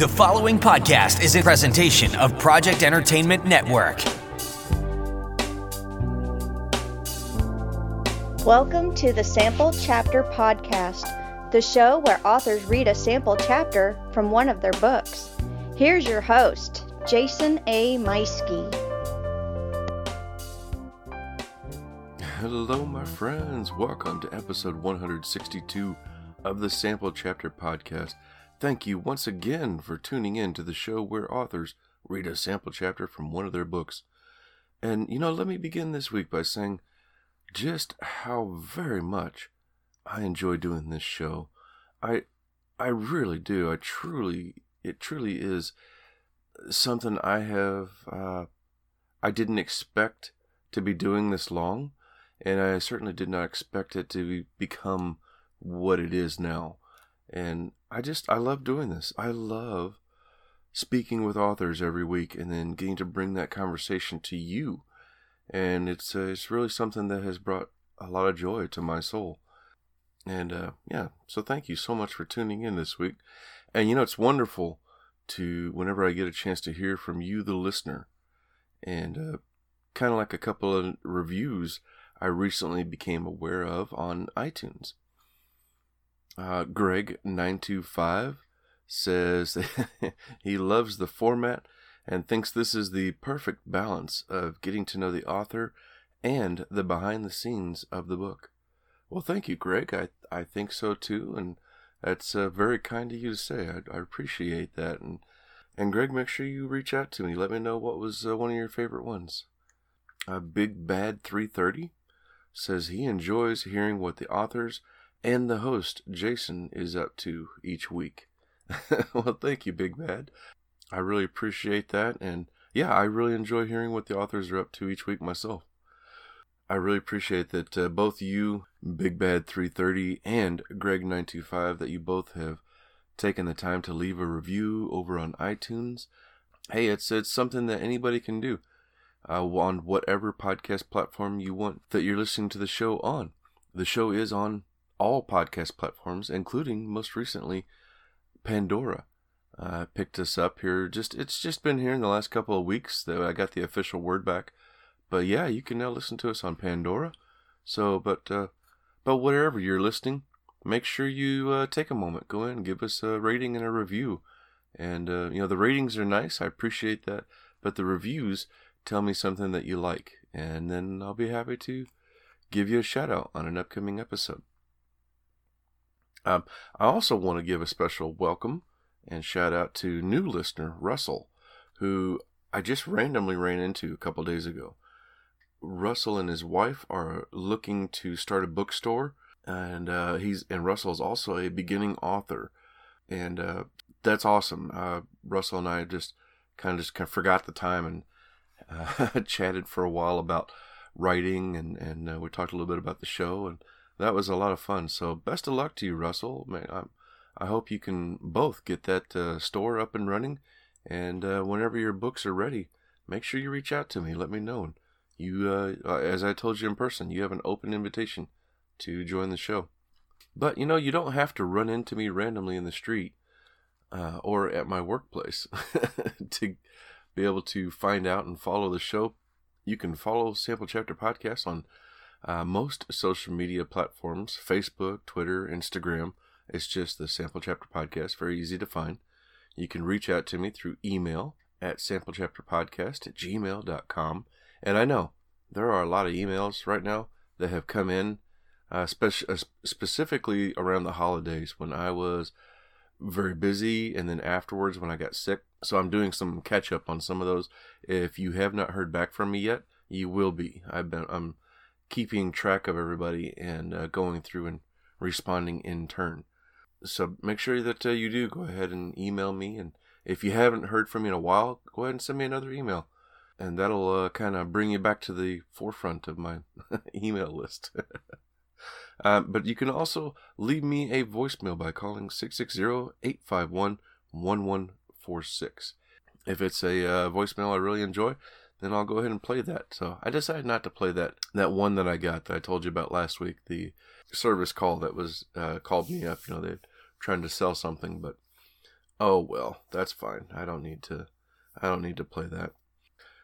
The following podcast is a presentation of Project Entertainment Network. Welcome to the Sample Chapter Podcast, the show where authors read a sample chapter from one of their books. Here's your host, Jason A. Meiske. Hello, my friends. Welcome to episode 162 of the Sample Chapter Podcast. Thank you once again for tuning in to the show where authors read a sample chapter from one of their books. And, you know, let me begin this week by saying just how very much I enjoy doing this show. I I really do. I truly it truly is something I have uh, I didn't expect to be doing this long, and I certainly did not expect it to become what it is now. And I just, I love doing this. I love speaking with authors every week and then getting to bring that conversation to you. And it's, uh, it's really something that has brought a lot of joy to my soul. And uh, yeah, so thank you so much for tuning in this week. And you know, it's wonderful to, whenever I get a chance to hear from you, the listener, and uh, kind of like a couple of reviews I recently became aware of on iTunes. Uh, Greg925 says he loves the format and thinks this is the perfect balance of getting to know the author and the behind the scenes of the book. Well, thank you, Greg. I, I think so too, and that's uh, very kind of you to say. I, I appreciate that. And, and Greg, make sure you reach out to me. Let me know what was uh, one of your favorite ones. Uh, Big Bad 330 says he enjoys hearing what the authors and the host, Jason, is up to each week. well, thank you, Big Bad. I really appreciate that. And yeah, I really enjoy hearing what the authors are up to each week myself. I really appreciate that uh, both you, Big Bad 330, and Greg925, that you both have taken the time to leave a review over on iTunes. Hey, it's it's something that anybody can do uh, on whatever podcast platform you want that you're listening to the show on. The show is on all podcast platforms, including most recently Pandora. Uh, picked us up here. Just it's just been here in the last couple of weeks that I got the official word back. But yeah, you can now listen to us on Pandora. So, but uh, but wherever you're listening, make sure you uh, take a moment, go in, give us a rating and a review. And uh, you know the ratings are nice. I appreciate that. But the reviews tell me something that you like, and then I'll be happy to give you a shout out on an upcoming episode. Um, I also want to give a special welcome and shout out to new listener Russell, who I just randomly ran into a couple days ago. Russell and his wife are looking to start a bookstore, and uh, he's and Russell is also a beginning author, and uh, that's awesome. Uh, Russell and I just kind of just kind of forgot the time and uh, chatted for a while about writing, and and uh, we talked a little bit about the show and that was a lot of fun. So best of luck to you, Russell. I, hope you can both get that uh, store up and running. And uh, whenever your books are ready, make sure you reach out to me. Let me know. You, uh, uh, as I told you in person, you have an open invitation to join the show. But you know, you don't have to run into me randomly in the street uh, or at my workplace to be able to find out and follow the show. You can follow Sample Chapter Podcast on uh, most social media platforms Facebook, Twitter, Instagram. It's just the Sample Chapter Podcast, very easy to find. You can reach out to me through email at samplechapterpodcast at gmail.com. And I know there are a lot of emails right now that have come in, uh, spe- uh, specifically around the holidays when I was very busy and then afterwards when I got sick. So I'm doing some catch up on some of those. If you have not heard back from me yet, you will be. I've been I'm keeping track of everybody and uh, going through and responding in turn. So make sure that uh, you do go ahead and email me. And if you haven't heard from me in a while, go ahead and send me another email. And that'll uh, kind of bring you back to the forefront of my email list. uh, but you can also leave me a voicemail by calling 660 851 1146. If it's a uh, voicemail I really enjoy, then I'll go ahead and play that. So I decided not to play that that one that I got that I told you about last week, the service call that was uh, called me up. You know, they're trying to sell something, but Oh well, that's fine. I don't need to I don't need to play that.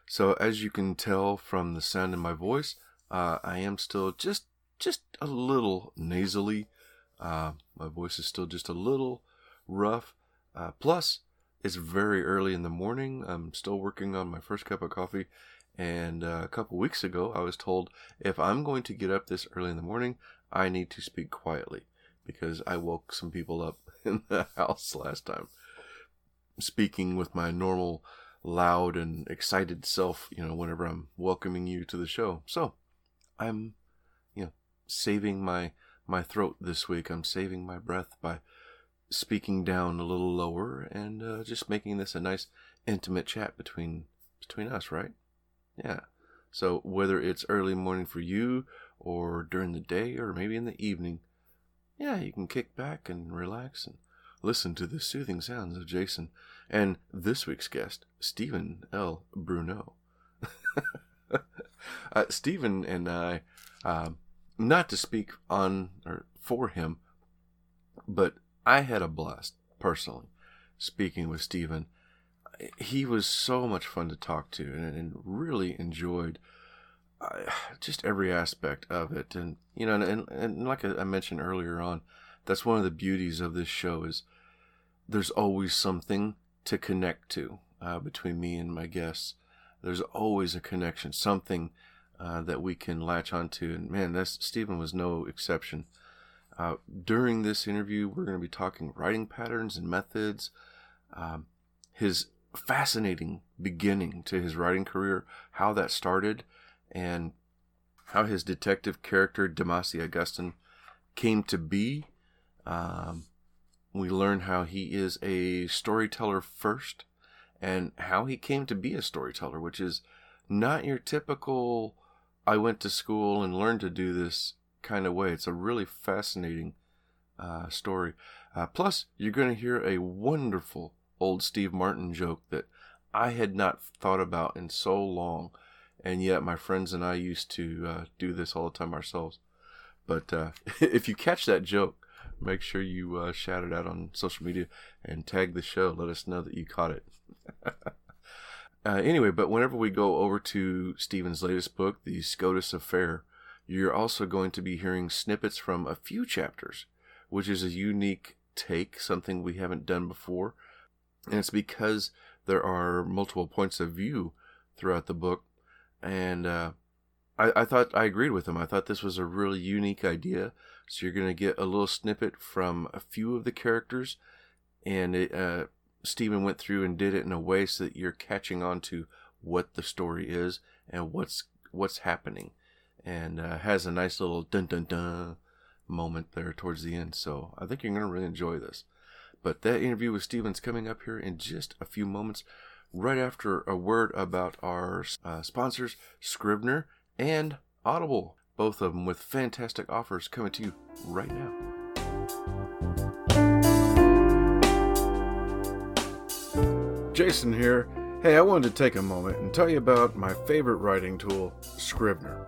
So as you can tell from the sound in my voice, uh, I am still just just a little nasally. Uh, my voice is still just a little rough. Uh, plus, it's very early in the morning. I'm still working on my first cup of coffee. And uh, a couple weeks ago, I was told if I'm going to get up this early in the morning, I need to speak quietly because I woke some people up in the house last time. Speaking with my normal, loud, and excited self, you know, whenever I'm welcoming you to the show. So, I'm, you know, saving my my throat this week. I'm saving my breath by speaking down a little lower and uh, just making this a nice intimate chat between between us, right? Yeah. So whether it's early morning for you or during the day or maybe in the evening, yeah, you can kick back and relax and listen to the soothing sounds of Jason and this week's guest, Stephen L. Bruneau. uh, Stephen and I, uh, not to speak on or for him, but I had a blast personally speaking with Stephen. He was so much fun to talk to and, and really enjoyed uh, just every aspect of it. And, you know, and, and like I mentioned earlier on, that's one of the beauties of this show is there's always something to connect to uh, between me and my guests. There's always a connection, something uh, that we can latch onto. And man, that's Stephen was no exception. Uh, during this interview, we're going to be talking writing patterns and methods, um, his fascinating beginning to his writing career, how that started, and how his detective character, Demasi Augustin, came to be. Um, we learn how he is a storyteller first and how he came to be a storyteller, which is not your typical I went to school and learned to do this kind of way. It's a really fascinating uh, story. Uh, plus, you're going to hear a wonderful old Steve Martin joke that I had not thought about in so long, and yet my friends and I used to uh, do this all the time ourselves. But uh, if you catch that joke, make sure you uh, shout it out on social media and tag the show. Let us know that you caught it. uh, anyway, but whenever we go over to Stephen's latest book, The SCOTUS Affair, you're also going to be hearing snippets from a few chapters, which is a unique take, something we haven't done before. And it's because there are multiple points of view throughout the book. And uh, I, I thought I agreed with him. I thought this was a really unique idea. So you're going to get a little snippet from a few of the characters. And it, uh, Stephen went through and did it in a way so that you're catching on to what the story is and what's what's happening and uh, has a nice little dun dun dun moment there towards the end. So I think you're going to really enjoy this. But that interview with Steven's coming up here in just a few moments, right after a word about our uh, sponsors, Scrivener and Audible. Both of them with fantastic offers coming to you right now. Jason here. Hey, I wanted to take a moment and tell you about my favorite writing tool, Scrivener.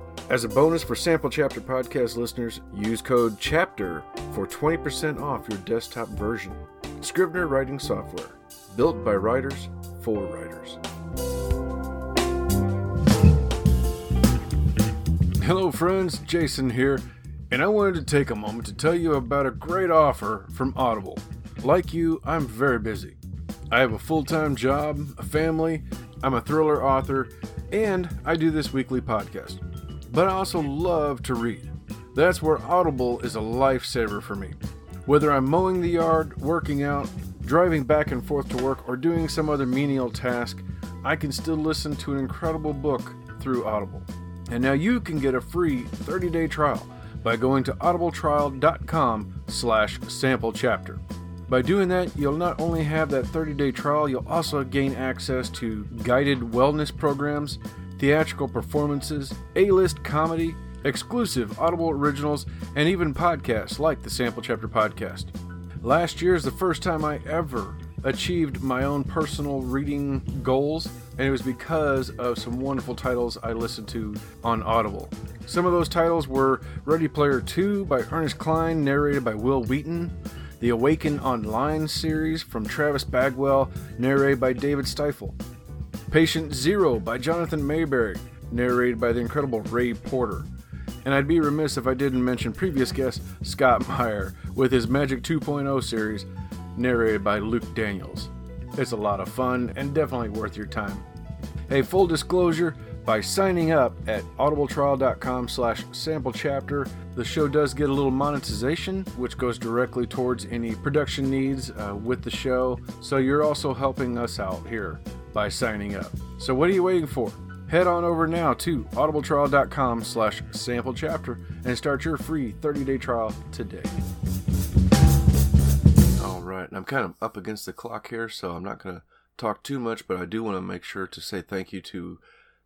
As a bonus for Sample Chapter podcast listeners, use code CHAPTER for 20% off your desktop version. Scrivener writing software, built by writers for writers. Hello, friends, Jason here, and I wanted to take a moment to tell you about a great offer from Audible. Like you, I'm very busy. I have a full time job, a family, I'm a thriller author, and I do this weekly podcast but I also love to read. That's where Audible is a lifesaver for me. Whether I'm mowing the yard, working out, driving back and forth to work, or doing some other menial task, I can still listen to an incredible book through Audible. And now you can get a free 30-day trial by going to audibletrial.com slash sample chapter. By doing that, you'll not only have that 30 day trial, you'll also gain access to guided wellness programs, theatrical performances, A list comedy, exclusive Audible originals, and even podcasts like the Sample Chapter Podcast. Last year is the first time I ever achieved my own personal reading goals, and it was because of some wonderful titles I listened to on Audible. Some of those titles were Ready Player 2 by Ernest Cline, narrated by Wil Wheaton, the Awaken Online series from Travis Bagwell, narrated by David Stifel. Patient Zero by Jonathan Maberry, narrated by the incredible Ray Porter. And I'd be remiss if I didn't mention previous guest Scott Meyer with his Magic 2.0 series, narrated by Luke Daniels. It's a lot of fun and definitely worth your time. Hey, full disclosure, by signing up at audibletrial.com slash sample chapter. The show does get a little monetization which goes directly towards any production needs uh, with the show. So you're also helping us out here by signing up. So what are you waiting for? Head on over now to audibletrial.com slash sample chapter and start your free 30-day trial today. All right, I'm kind of up against the clock here, so I'm not going to talk too much, but I do want to make sure to say thank you to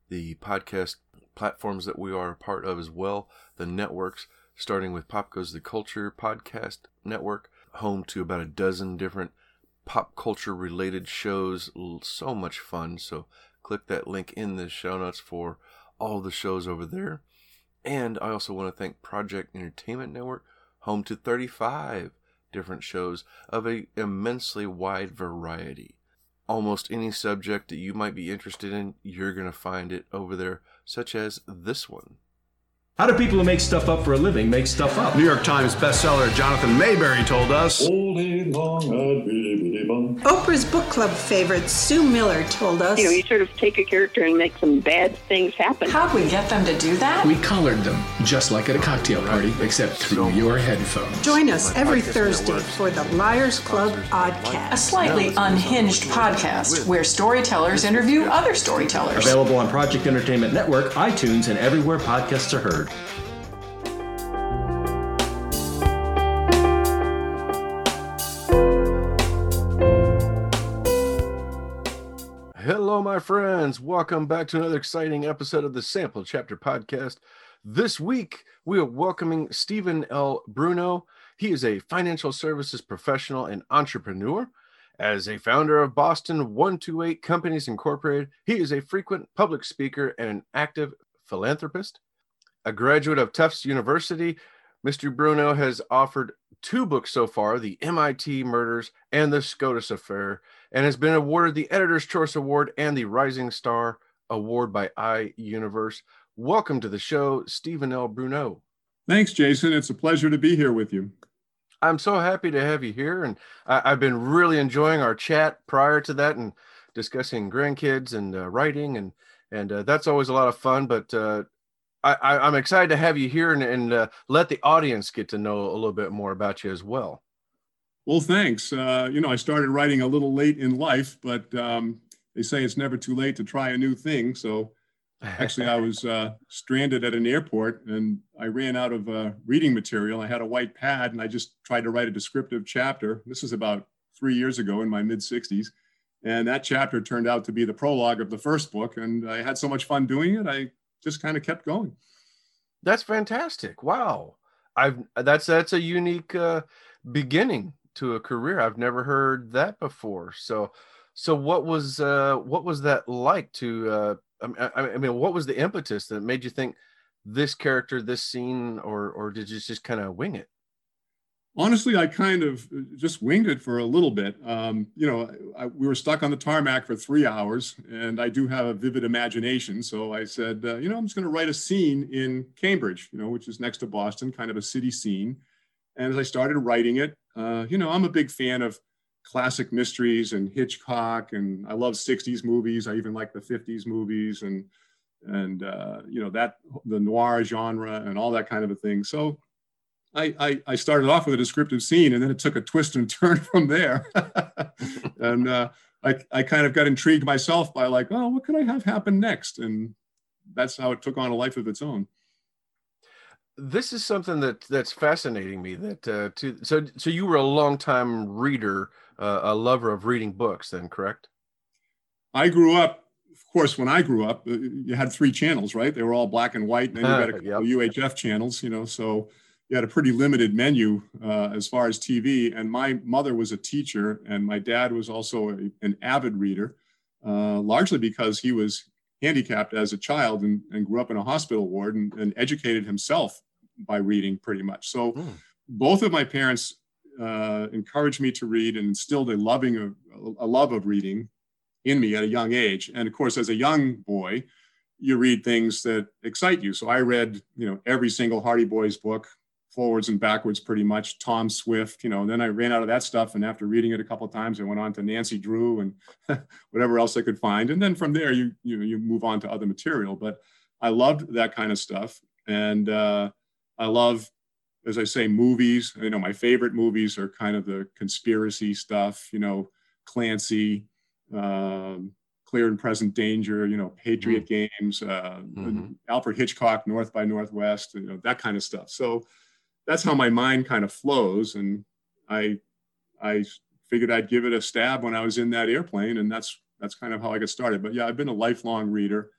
the podcast platforms that we are a part of as well, the networks, starting with Pop Goes the Culture podcast network, home to about a dozen different pop culture related shows. So much fun. So click that link in the show notes for all the shows over there. And I also want to thank Project Entertainment Network, home to 35 different shows of an immensely wide variety. Almost any subject that you might be interested in, you're going to find it over there, such as this one. How do people who make stuff up for a living make stuff up? New York Times bestseller Jonathan Maberry told us. All day long I'd bitty bitty bum. Oprah's book club favorite Sue Miller told us you know, you sort of take a character and make some bad things happen. How'd we get them to do that? We collared them, just like at a cocktail party, except through your headphones. Join us every Thursday for the Liars Club Podcast. A slightly unhinged podcast where storytellers interview other storytellers. Available on Project Entertainment Network, iTunes, and everywhere podcasts are heard. Hello, my friends. Welcome back to another exciting episode of the Sample Chapter Podcast. This week, we are welcoming Stephen L. Bruneau. He is a financial services professional and entrepreneur. As a founder of Boston 128 Companies Incorporated, he is a frequent public speaker and an active philanthropist. A graduate of Tufts University, Mr. Bruneau has offered two books so far The MIT Murders and The SCOTUS Affair, and has been awarded the Editor's Choice Award and the Rising Star Award by iUniverse. Welcome to the show, Stephen L. Bruneau. Thanks, Jason. It's a pleasure to be here with you. I'm so happy to have you here, and I, I've been really enjoying our chat prior to that and discussing grandkids and uh, writing, and and uh, that's always a lot of fun. But uh, I, I'm excited to have you here and, and uh, let the audience get to know a little bit more about you as well. Well, thanks. Uh, you know, I started writing a little late in life, but um, they say it's never too late to try a new thing. So actually, I was uh, stranded at an airport and I ran out of uh, reading material. I had a white pad and I just tried to write a descriptive chapter. This is about three years ago in my mid 60s. And that chapter turned out to be the prologue of the first book. And I had so much fun doing it, I just kind of kept going. That's fantastic! Wow, I've that's that's a unique uh, beginning to a career. I've never heard that before. So, so what was uh, what was that like to? Uh, I, I I mean, what was the impetus that made you think this character, this scene, or or did you just kind of wing it? Honestly, I kind of just winged it for a little bit. Um, you know, I, we were stuck on the tarmac for three hours, and I do have a vivid imagination. So I said, uh, you know, I'm just going to write a scene in Cambridge, you know, which is next to Boston, kind of a city scene. And as I started writing it, uh, you know, I'm a big fan of classic mysteries and Hitchcock, and I love 60s movies. I even like the 50s movies, and and uh, you know that the noir genre and all that kind of a thing. So I, I, I started off with a descriptive scene, and then it took a twist and turn from there. and uh, I I kind of got intrigued myself by like, oh, what could I have happen next? And that's how it took on a life of its own. this is something that that's fascinating me. That uh, to so so you were a long time reader, uh, a lover of reading books, then correct? I grew up, of course. When I grew up, uh, you had three channels, right? They were all black and white, and then you got a couple yep. UHF channels. You know, so you had a pretty limited menu uh, as far as TV. And my mother was a teacher, and my dad was also a, an avid reader, uh, largely because he was handicapped as a child and, and grew up in a hospital ward and, and educated himself by reading pretty much. So mm. both of my parents uh, encouraged me to read and instilled a loving of, a love of reading in me at a young age. And of course, as a young boy, you read things that excite you. So I read, you know, every single Hardy Boys book, forwards and backwards pretty much. Tom Swift, you know, and then I ran out of that stuff. And after reading it a couple of times, I went on to Nancy Drew and whatever else I could find. And then from there, you, you, you move on to other material. But I loved that kind of stuff. And uh, I love, as I say, movies. You know, my favorite movies are kind of the conspiracy stuff, you know, Clancy, um, Clear and Present Danger, you know, Patriot mm-hmm. Games, uh, mm-hmm. Alfred Hitchcock, North by Northwest, you know, that kind of stuff. So that's how my mind kind of flows. And I, I figured I'd give it a stab when I was in that airplane, and that's that's kind of how I got started. But yeah, I've been a lifelong reader,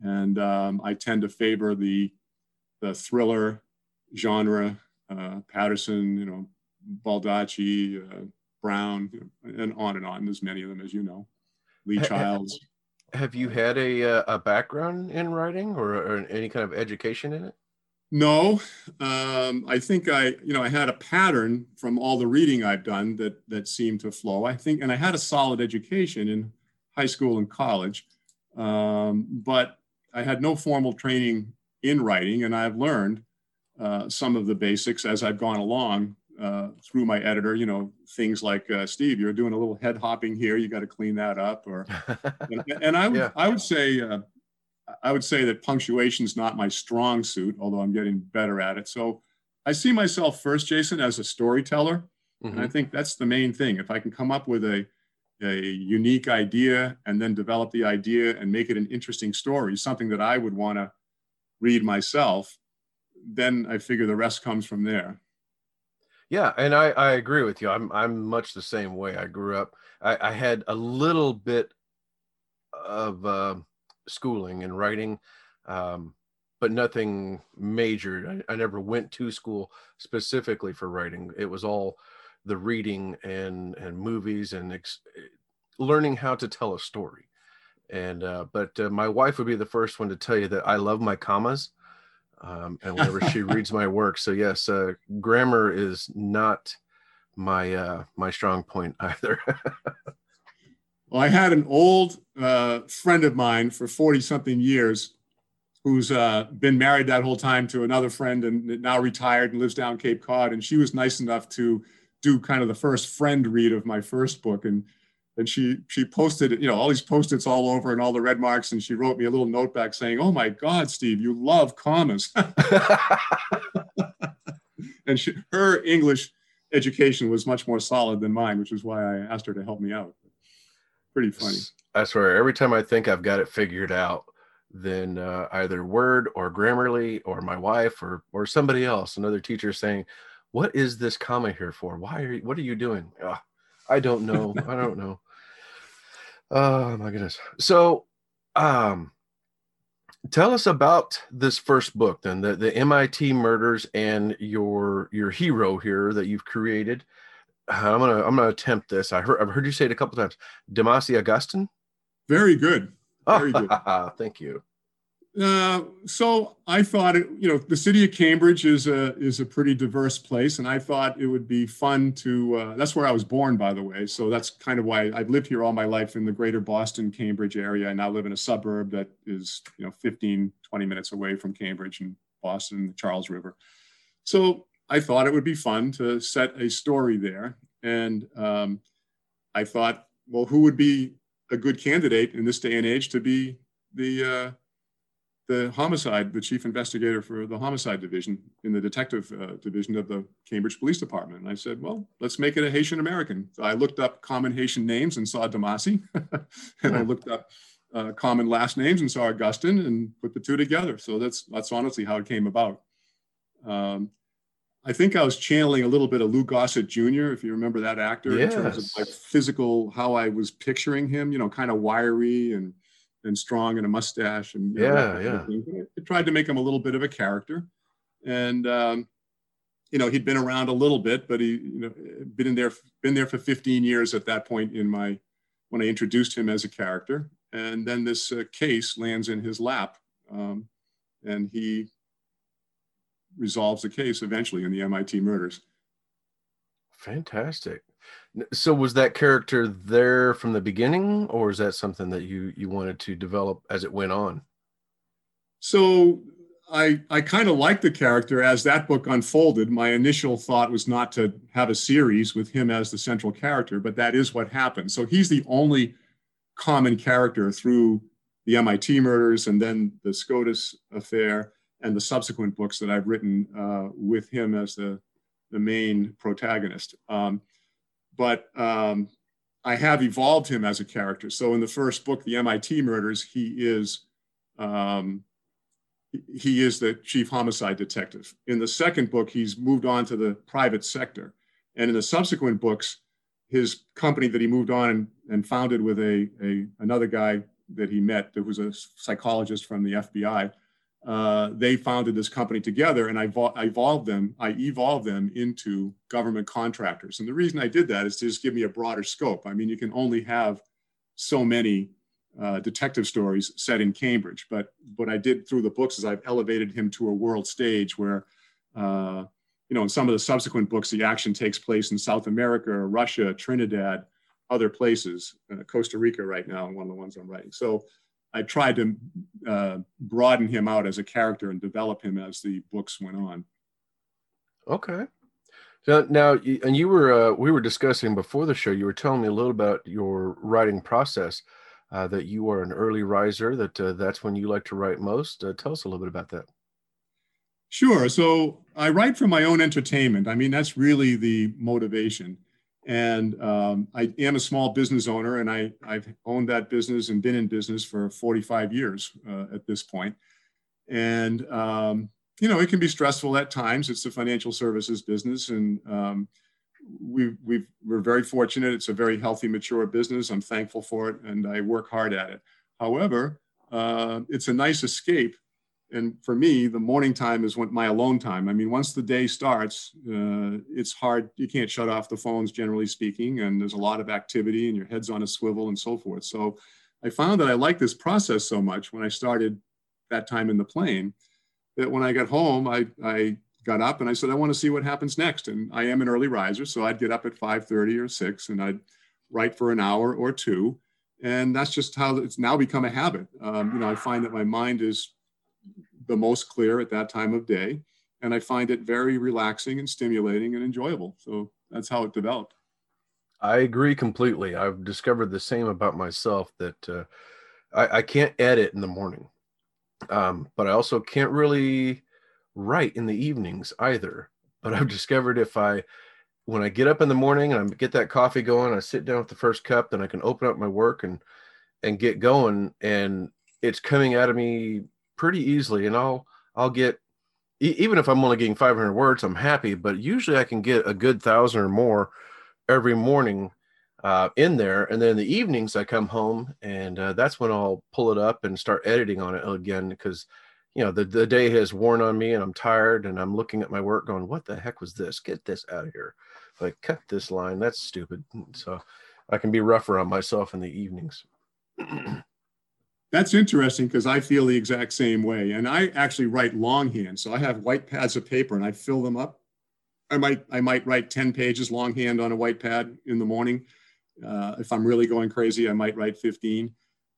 and um, I tend to favor the the thriller genre. Uh, Patterson, you know, Baldacci, uh, Brown, you know, and on and on. There's many of them, as you know. Lee Childs. Have you had a uh, a background in writing or, or any kind of education in it? No, um, I think I, you know, I had a pattern from all the reading I've done that that seemed to flow. I think, and I had a solid education in high school and college, um, but I had no formal training in writing, and I've learned uh, some of the basics as I've gone along uh, through my editor. You know, things like uh, Steve, you're doing a little head hopping here. You got to clean that up, or and, and I would yeah. I would say uh, I would say that punctuation is not my strong suit, although I'm getting better at it. So I see myself first, Jason, as a storyteller. Mm-hmm. And I mm-hmm. think that's the main thing. If I can come up with a, a unique idea and then develop the idea and make it an interesting story, something that I would want to read myself, then I figure the rest comes from there. Yeah, and I, I agree with you. I'm I'm much the same way. I grew up. I, I had a little bit of uh, schooling and writing, um, but nothing major. I, I, never went to school specifically for writing. It was all the reading and and movies and ex- learning how to tell a story. And uh, but uh, my wife would be the first one to tell you that I love my commas. Um, and whenever she reads my work, so yes, uh, grammar is not my uh, my strong point either. Well, I had an old uh, friend of mine for 40 something years who's uh, been married that whole time to another friend and now retired and lives down Cape Cod. And she was nice enough to do kind of the first friend read of my first book. And and she she posted you know all these post-its all over and all the red marks and she wrote me a little note back saying oh my god steve you love commas and she, her english education was much more solid than mine which is why i asked her to help me out pretty funny. I swear, every time I think I've got it figured out, then uh, either Word or Grammarly or my wife or or somebody else, another teacher saying, "What is this comma here for? Why are you, what are you doing?" I don't know. I don't know. Oh my goodness. So, um, tell us about this first book, then the the MIT murders and your your hero here that you've created. I'm gonna I'm gonna attempt this. I heard I've heard you say it a couple times. Demasi Augustin. Very good. Very good. Thank you. Uh, so I thought it, you know, the city of Cambridge is a is a pretty diverse place, and I thought it would be fun to. Uh, that's where I was born, by the way. So that's kind of why I've lived here all my life in the greater Boston, Cambridge area. I now live in a suburb that is, you know, 15, 20 minutes away from Cambridge and Boston, the Charles River. So I thought it would be fun to set a story there. And um, I thought, well, who would be a good candidate in this day and age to be the uh, the homicide, the chief investigator for the homicide division in the detective uh, division of the Cambridge Police Department. And I said, well, let's make it a Haitian American. So I looked up common Haitian names and saw Damasi, and I looked up uh, common last names and saw Augustine, and put the two together. So that's that's honestly how it came about. Um, I think I was channeling a little bit of Lou Gossett Jr., if you remember that actor, yes. in terms of like physical, how I was picturing him, you know, kind of wiry and and strong and a mustache and you know, yeah, yeah. I tried to make him a little bit of a character, and um, you know, he'd been around a little bit, but he, you know, been in there, been there for 15 years at that point in my when I introduced him as a character, and then this uh, case lands in his lap, um, and he resolves the case eventually in the MIT murders. Fantastic. So was that character there from the beginning or is that something that you you wanted to develop as it went on? So I I kind of liked the character as that book unfolded. My initial thought was not to have a series with him as the central character, but that is what happened. So he's the only common character through the MIT murders and then the SCOTUS affair and the subsequent books that I've written uh, with him as the, the main protagonist. Um, but um, I have evolved him as a character. So in the first book, The MIT Murders, he is um, he is the chief homicide detective. In the second book, he's moved on to the private sector. And in the subsequent books, his company that he moved on and, and founded with a, a another guy that he met that was a psychologist from the FBI, uh, they founded this company together and I, I evolved them, I evolved them into government contractors. And the reason I did that is to just give me a broader scope. I mean, you can only have so many uh, detective stories set in Cambridge, but what I did through the books is I've elevated him to a world stage where, uh, you know, in some of the subsequent books, the action takes place in South America, Russia, Trinidad, other places, uh, Costa Rica right now, one of the ones I'm writing. So I tried to uh, broaden him out as a character and develop him as the books went on. Okay. So now, and you were uh, we were discussing before the show. You were telling me a little about your writing process. Uh, that you are an early riser. That uh, that's when you like to write most. Uh, tell us a little bit about that. Sure. So I write for my own entertainment. I mean, that's really the motivation. And um, I am a small business owner, and I, I've owned that business and been in business for 45 years uh, at this point. And, um, you know, it can be stressful at times. It's the financial services business, and um, we we we're very fortunate. It's a very healthy, mature business. I'm thankful for it, and I work hard at it. However, uh, it's a nice escape and for me, the morning time is when my alone time. I mean, once the day starts, uh, it's hard. You can't shut off the phones, generally speaking, and there's a lot of activity, and your head's on a swivel, and so forth. So, I found that I liked this process so much when I started that time in the plane that when I got home, I I got up and I said, I want to see what happens next. And I am an early riser, so I'd get up at 5:30 or 6, and I'd write for an hour or two, and that's just how it's now become a habit. Um, you know, I find that my mind is the most clear at that time of day. And I find it very relaxing and stimulating and enjoyable. So that's how it developed. I agree completely. I've discovered the same about myself that uh, I, I, can't edit in the morning, um, but I also can't really write in the evenings either. But I've discovered if I, when I get up in the morning and I get that coffee going, I sit down with the first cup, then I can open up my work and and get going, and it's coming out of me pretty easily and I'll I'll get even if I'm only getting 500 words, I'm happy, but usually I can get a good thousand or more every morning uh, in there. And then in the evenings, I come home and uh, that's when I'll pull it up and start editing on it again because, you know, the, the day has worn on me and I'm tired and I'm looking at my work going, what the heck was this? Get this out of here. Like, cut this line. That's stupid. So I can be rougher on myself in the evenings. That's interesting because I feel the exact same way. And I actually write longhand. So I have white pads of paper and I fill them up. I might I might write 10 pages longhand on a white pad in the morning. Uh, if I'm really going crazy, I might write 15.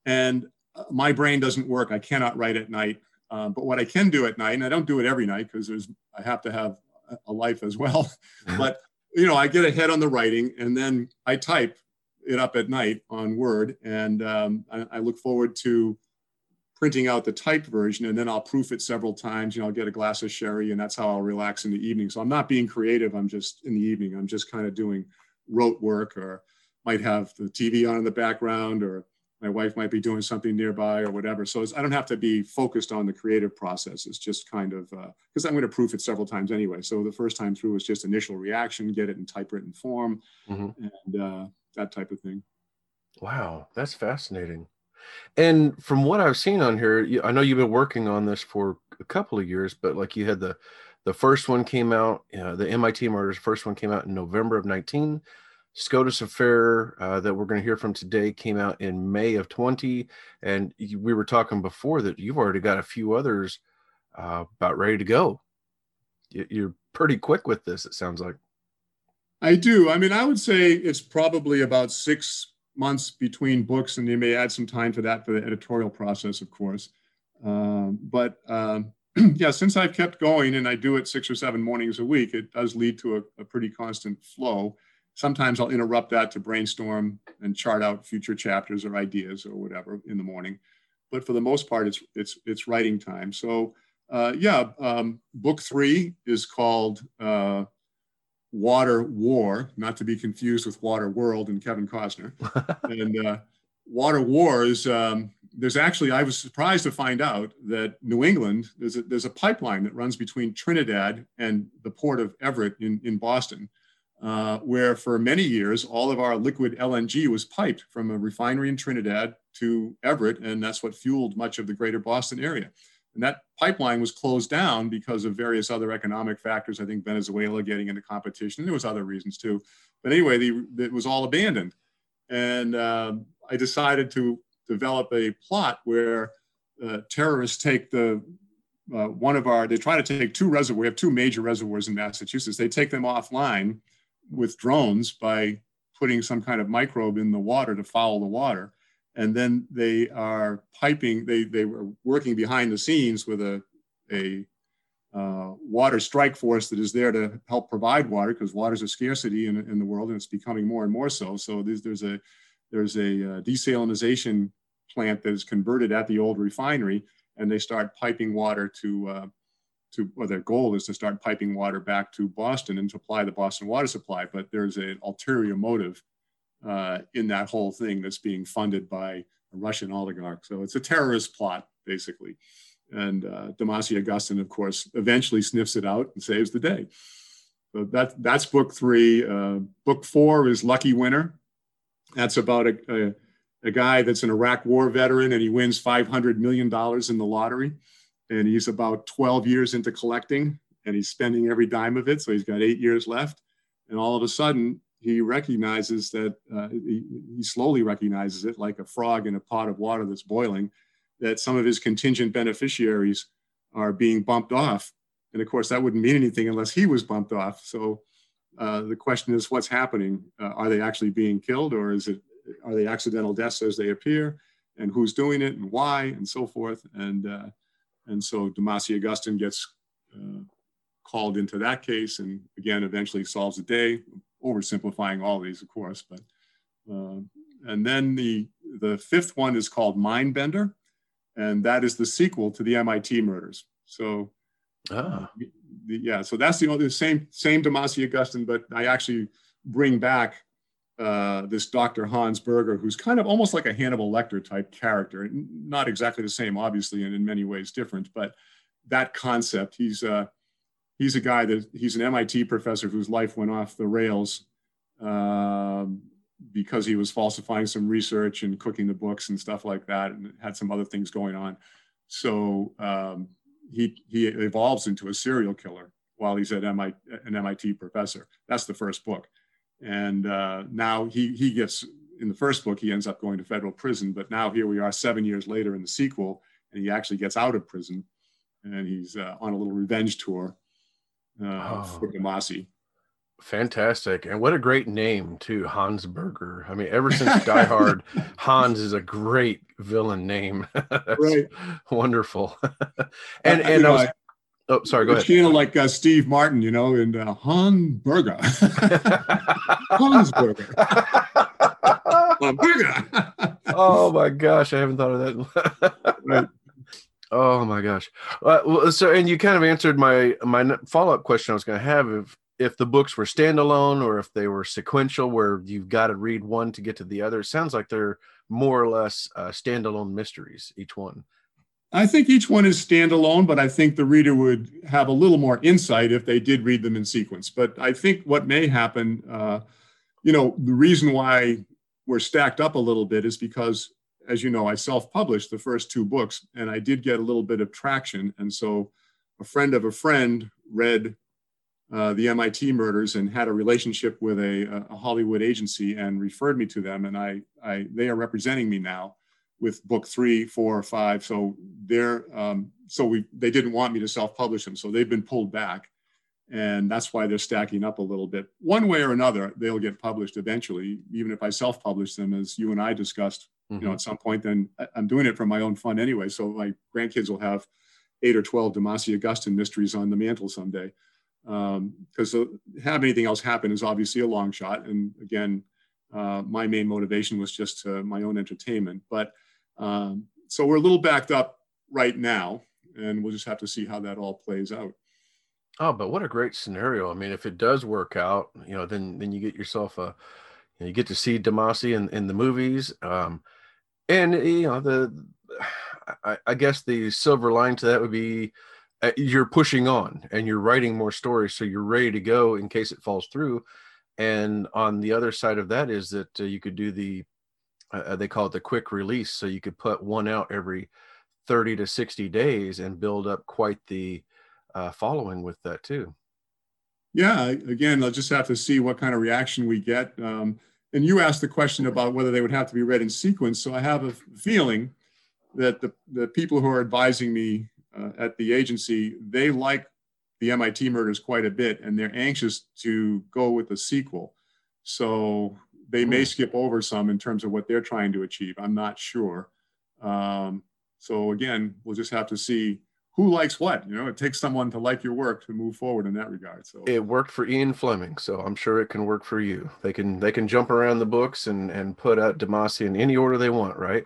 And uh, my brain doesn't work. I cannot write at night. Um, but what I can do at night, and I don't do it every night because there's I have to have a life as well. but you know, I get ahead on the writing and then I type it up at night on Word, and um, I, I, look forward to printing out the typed version, and then I'll proof it several times. You know, I'll get a glass of sherry, and that's how I'll relax in the evening. So I'm not being creative. I'm just in the evening. I'm just kind of doing rote work, or might have the TV on in the background, or my wife might be doing something nearby or whatever. So I don't have to be focused on the creative process. It's just kind of because uh, I'm going to proof it several times anyway. So the first time through was just initial reaction, get it in typewritten form, mm-hmm. and uh, that type of thing. Wow, that's fascinating. And from what I've seen on here, I know you've been working on this for a couple of years, but like you had the the first one came out, uh, the MIT murders first one came out in November of 19. SCOTUS affair uh, that we're going to hear from today came out in May of 20. And we were talking before that you've already got a few others uh, about ready to go. You're pretty quick with this, it sounds like. I do. I mean, I would say it's probably about six months between books, and you may add some time to that for the editorial process, of course. Um, but um, yeah, since I've kept going and I do it six or seven mornings a week, it does lead to a, a pretty constant flow sometimes I'll interrupt that to brainstorm and chart out future chapters or ideas or whatever in the morning. But for the most part, it's it's it's writing time. So uh, yeah, um, book three is called uh, Water War, not to be confused with Water World and Kevin Costner. and uh, Water War is um, there's actually I was surprised to find out that New England there's a, there's a pipeline that runs between Trinidad and the port of Everett in in Boston uh, where for many years all of our liquid LNG was piped from a refinery in Trinidad to Everett, and that's what fueled much of the greater Boston area. And that pipeline was closed down because of various other economic factors. I think Venezuela getting into competition. There was other reasons too, but anyway, the, it was all abandoned. And uh, I decided to develop a plot where uh, terrorists take the uh, one of our. They try to take two reservoirs. We have two major reservoirs in Massachusetts. They take them offline with drones by putting some kind of microbe in the water to foul the water. And then they are piping, they, they were working behind the scenes with a, a uh, water strike force that is there to help provide water because water is a scarcity in, in the world and it's becoming more and more so. So there's, there's a, there's a uh, desalinization plant that is converted at the old refinery and they start piping water to uh, to, or their goal is to start piping water back to Boston and supply the Boston water supply. But there's an ulterior motive uh, in that whole thing that's being funded by a Russian oligarch. So it's a terrorist plot, basically. And uh, Augustin, of course, eventually sniffs it out and saves the day. So that, that's book three. Uh, book four is Lucky Winner. That's about a, a, a guy that's an Iraq war veteran and he wins $500 million in the lottery and he's about 12 years into collecting and he's spending every dime of it. So he's got eight years left. And all of a sudden, he recognizes that uh, he, he, slowly recognizes it like a frog in a pot of water that's boiling, that some of his contingent beneficiaries are being bumped off. And of course, that wouldn't mean anything unless he was bumped off. So uh, the question is, what's happening? Uh, are they actually being killed, or is it are they accidental deaths as they appear? And who's doing it, and why, and so forth. And uh, and so Damasia Augustin gets uh, called into that case and again eventually solves the day, oversimplifying all these, of course. But uh, and then the the fifth one is called Mindbender, and that is the sequel to the MIT murders. So ah. the, yeah, so that's the only the same same Damasia Augustin, but I actually bring back uh, this Dr. Hans Berger, who's kind of almost like a Hannibal Lecter type character. Not exactly the same, obviously, and in many ways different, but that concept. He's uh, he's a guy that he's an MIT professor whose life went off the rails uh, because he was falsifying some research and cooking the books and stuff like that, and had some other things going on. So um, he he evolves into a serial killer while he's at MIT, an MIT professor. That's the first book. And uh, now he, he gets, in the first book, he ends up going to federal prison. But now here we are seven years later in the sequel, and he actually gets out of prison and he's uh, on a little revenge tour uh, oh. for Damasi. Fantastic. And what a great name, too, Hans Berger. I mean, ever since Die Hard, Hans is a great villain name. right. Wonderful. and and I was, Oh, sorry. Go ahead. Kind of like uh, Steve Martin, you know, and uh, Han Burger. Hans Burger. Burger. oh my gosh, I haven't thought of that. right. Oh my gosh. Uh, well, so, and you kind of answered my my follow up question I was going to have if if the books were standalone or if they were sequential, where you've got to read one to get to the other. It sounds like they're more or less uh, standalone mysteries each one? I think each one is standalone, but I think the reader would have a little more insight if they did read them in sequence. But I think what may happen, uh, you know, the reason why we're stacked up a little bit is because, as you know, I self published the first two books and I did get a little bit of traction. And so a friend of a friend read uh, the MIT murders and had a relationship with a, a, Hollywood agency and referred me to them. And I, I, they are representing me now with book three, four, or five. So they're, um, so we, they didn't want me to self-publish them. So they've been pulled back and that's why they're stacking up a little bit. One way or another, they'll get published eventually, even if I self-publish them, as you and I discussed, mm-hmm. you know, at some point, then I'm doing it for my own fun anyway. So my grandkids will have eight or 12 Demasi Augustin mysteries on the mantle someday because um, have anything else happen is obviously a long shot. And again, uh, my main motivation was just uh, my own entertainment. But um, so we're a little backed up right now, and we'll just have to see how that all plays out. Oh, but what a great scenario! I mean, if it does work out, you know, then then you get yourself a, you, know, you get to see Demasi in in the movies, um, and you know the, I, I guess the silver line to that would be uh, you're pushing on and you're writing more stories so you're ready to go in case it falls through. And on the other side of that is that uh, you could do the uh, uh they call it the quick release. So you could put one out every 30 to 60 days and build up quite the uh, following with that too. Yeah again i'll just have to see what kind of reaction we get. Um, and you asked the question about whether they would have to be read in sequence so i have a feeling that the, the people who are advising me uh, at the agency, they like the MIT murders quite a bit and they're anxious to go with the sequel. So they may hmm. skip over some in terms of what they're trying to achieve. I'm not sure. Um, so again, we'll just have to see who likes what. You know, it takes someone to like your work to move forward in that regard. So it worked for Ian Fleming, so I'm sure it can work for you. They can they can jump around the books and and put out Demasi in any order they want, right?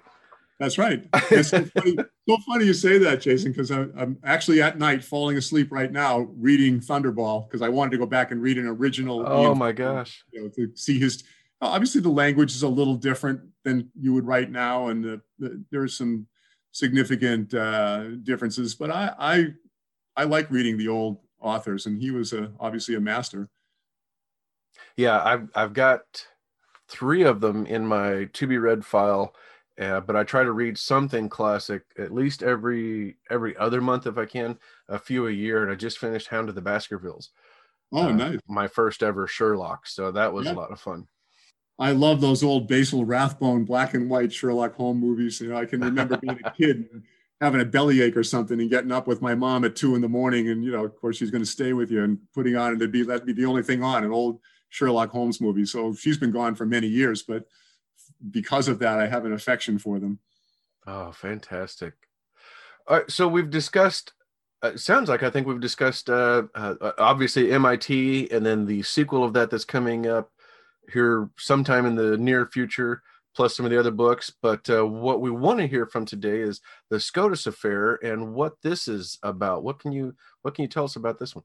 That's right. It's so funny, so funny you say that, Jason, because I'm I'm actually at night falling asleep right now reading Thunderball because I wanted to go back and read an original. Oh Ian my gosh! You know, to see his. Obviously, the language is a little different than you would write now, and the, the, there are some significant uh, differences. But I, I, I like reading the old authors, and he was a, obviously a master. Yeah, I've I've got three of them in my to be read file uh, but I try to read something classic at least every every other month if I can, a few a year. And I just finished Hound of the Baskervilles. Oh, uh, nice! My first ever Sherlock, so that was yeah. a lot of fun. I love those old Basil Rathbone black and white Sherlock Holmes movies. You know, I can remember being a kid having a bellyache or something and getting up with my mom at two in the morning, and you know, of course, she's going to stay with you and putting on and to be that be the only thing on an old Sherlock Holmes movie. So she's been gone for many years, but because of that, I have an affection for them. Oh, fantastic. All right, so we've discussed, uh, sounds like I think we've discussed uh, uh, obviously MIT and then the sequel of that that's coming up here sometime in the near future, plus some of the other books. But uh, what we want to hear from today is the SCOTUS affair and what this is about. What can you what can you tell us about this one?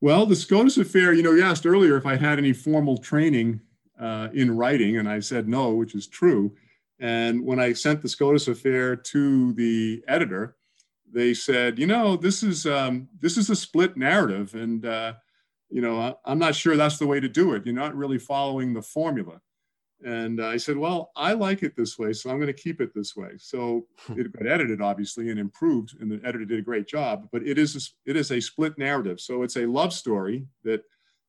Well, the SCOTUS affair, you know, you asked earlier if I had any formal training uh, in writing, and I said no, which is true. And when I sent the SCOTUS affair to the editor, they said, you know, this is um, this is a split narrative, and uh, you know, I, I'm not sure that's the way to do it. You're not really following the formula. And I said, well, I like it this way, so I'm going to keep it this way. So hmm. it got edited, obviously, and improved, and the editor did a great job. But it is a, it is a split narrative. So it's a love story that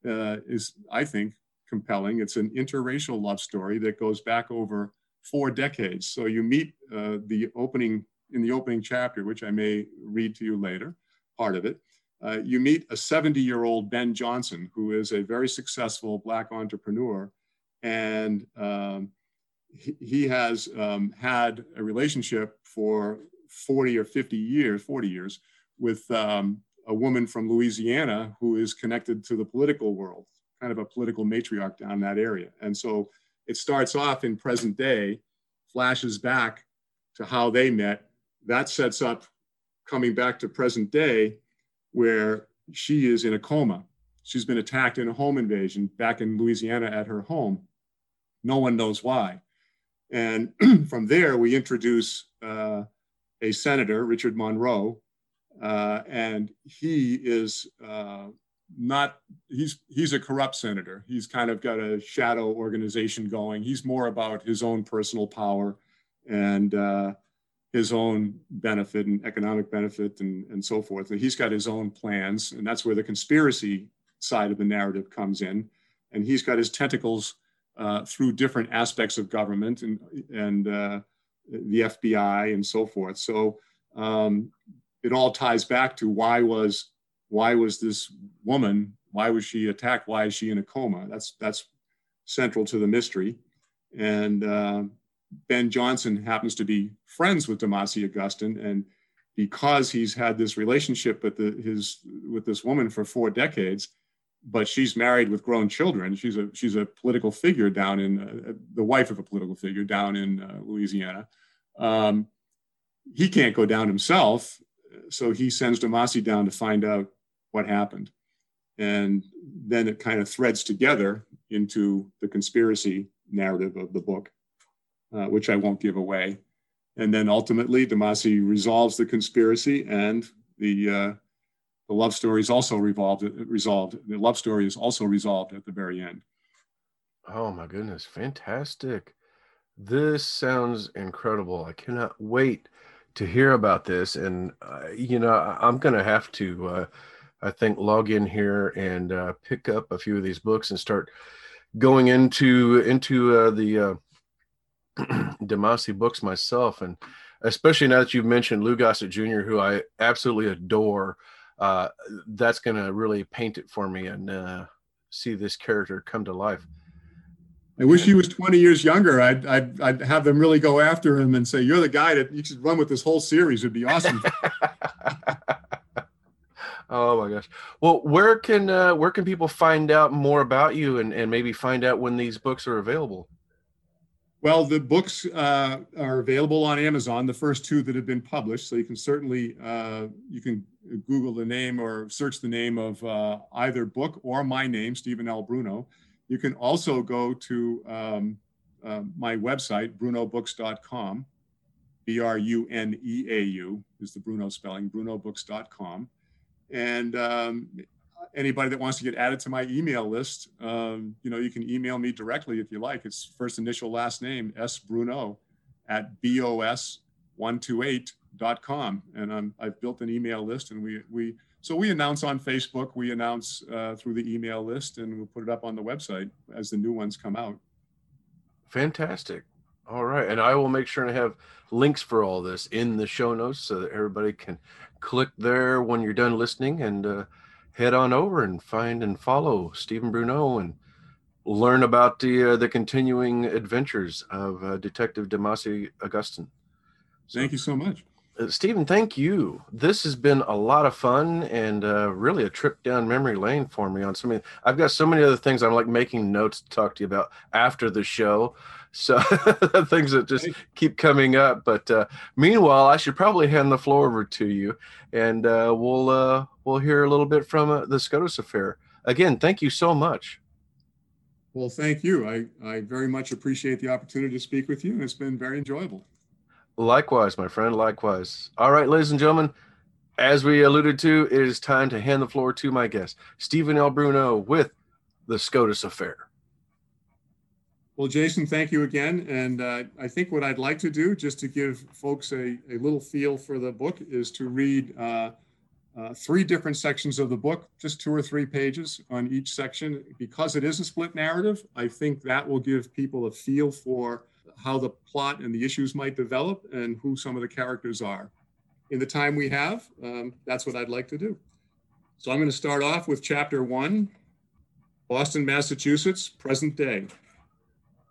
uh, is, I think, compelling. It's an interracial love story that goes back over four decades. So you meet uh, the opening in the opening chapter, which I may read to you later, part of it. Uh, you meet a 70 year old Ben Johnson, who is a very successful Black entrepreneur. And um, he, he, has um, had a relationship for 40 or 50 years, 40 years, with um, a woman from Louisiana who is connected to the political world kind of a political matriarch down that area. And so it starts off in present day, flashes back to how they met. That sets up coming back to present day where she is in a coma. She's been attacked in a home invasion back in Louisiana at her home. No one knows why. And from there, we introduce uh, a senator, Richard Monroe, uh, and he is uh, not he's he's a corrupt senator. He's kind of got a shadow organization going. He's more about his own personal power and uh, his own benefit and economic benefit and, and so forth. And he's got his own plans, and that's where the conspiracy side of the narrative comes in. And he's got his tentacles uh, through different aspects of government and and uh, the FBI and so forth. So um, it all ties back to why was why was this woman why was she attacked why is she in a coma that's that's central to the mystery and uh, ben Johnson happens to be friends with Damasi augustin and because he's had this relationship with the, his with this woman for four decades but she's married with grown children she's a she's a political figure down in uh, the wife of a political figure down in uh, louisiana um, he can't go down himself so he sends Damasi down to find out what happened. And then it kind of threads together into the conspiracy narrative of the book, uh, which I won't give away. And then ultimately, Damasi resolves the conspiracy, and the uh, the love story is also revolved, resolved. The love story is also resolved at the very end. Oh my goodness, fantastic! This sounds incredible. I cannot wait to hear about this. And uh, you know, I'm going to have to. Uh, I think log in here and uh, pick up a few of these books and start going into into uh, the Damasi books myself, and especially now that you've mentioned Lou Gossett Jr., who I absolutely adore. Uh, that's going to really paint it for me and uh, see this character come to life. I wish he was 20 years younger. I'd, I'd, I'd have them really go after him and say, "You're the guy that you should run with this whole series. It'd be awesome." Oh my gosh. Well, where can uh, where can people find out more about you and, and maybe find out when these books are available? Well, the books uh, are available on Amazon. The first two that have been published, so you can certainly uh, you can Google the name or search the name of uh, either book or my name, Stephen L. Bruneau. You can also go to um, uh, my website, bruneaubooks.com. B R U N E A U is the Bruneau spelling, bruneaubooks.com. And um, anybody that wants to get added to my email list, um, you know, you can email me directly if you like. It's first initial last name, S Bruneau at BOS128.com. And I'm, I've built an email list and we, we, so we announce on Facebook, we announce uh, through the email list and we'll put it up on the website as the new ones come out. Fantastic. All right. And I will make sure to have links for all this in the show notes so that everybody can click there when you're done listening and uh, head on over and find and follow Stephen Bruneau and learn about the uh, the continuing adventures of uh, Detective Demasi Augustin. So, thank you so much. Uh, Stephen, thank you. This has been a lot of fun and uh, really a trip down memory lane for me on so many. I've got so many other things I'm like making notes to talk to you about after the show. So things that just keep coming up. But uh, meanwhile, I should probably hand the floor over to you, and uh, we'll uh, we'll hear a little bit from uh, the SCOTUS affair. Again, thank you so much. Well, thank you. I, I very much appreciate the opportunity to speak with you, and it's been very enjoyable. Likewise, my friend. Likewise. All right, ladies and gentlemen. As we alluded to, it is time to hand the floor to my guest, Stephen L. Bruneau, with the SCOTUS affair. Well, Jason, thank you again. And uh, I think what I'd like to do, just to give folks a, a little feel for the book, is to read uh, uh, three different sections of the book, just two or three pages on each section. Because it is a split narrative, I think that will give people a feel for how the plot and the issues might develop and who some of the characters are. In the time we have, um, that's what I'd like to do. So I'm going to start off with chapter one Boston, Massachusetts, present day.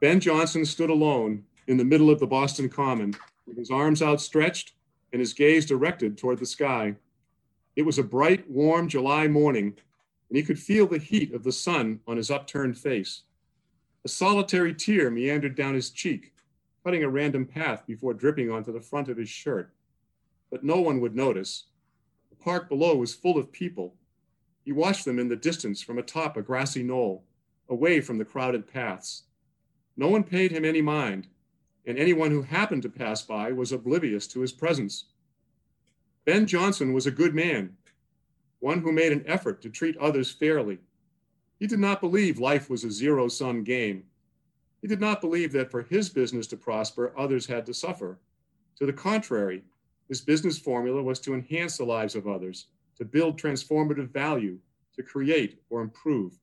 Ben Johnson stood alone in the middle of the Boston Common, with his arms outstretched and his gaze directed toward the sky. It was a bright, warm July morning, and he could feel the heat of the sun on his upturned face. A solitary tear meandered down his cheek, cutting a random path before dripping onto the front of his shirt. But no one would notice. The park below was full of people. He watched them in the distance from atop a grassy knoll, away from the crowded paths. No one paid him any mind. and anyone who happened to pass by was oblivious to his presence. Ben Johnson was a good man, one who made an effort to treat others fairly. He did not believe life was a zero sum game. He did not believe that for his business to prosper, others had to suffer. To the contrary, his business formula was to enhance the lives of others, to build transformative value, to create or improve.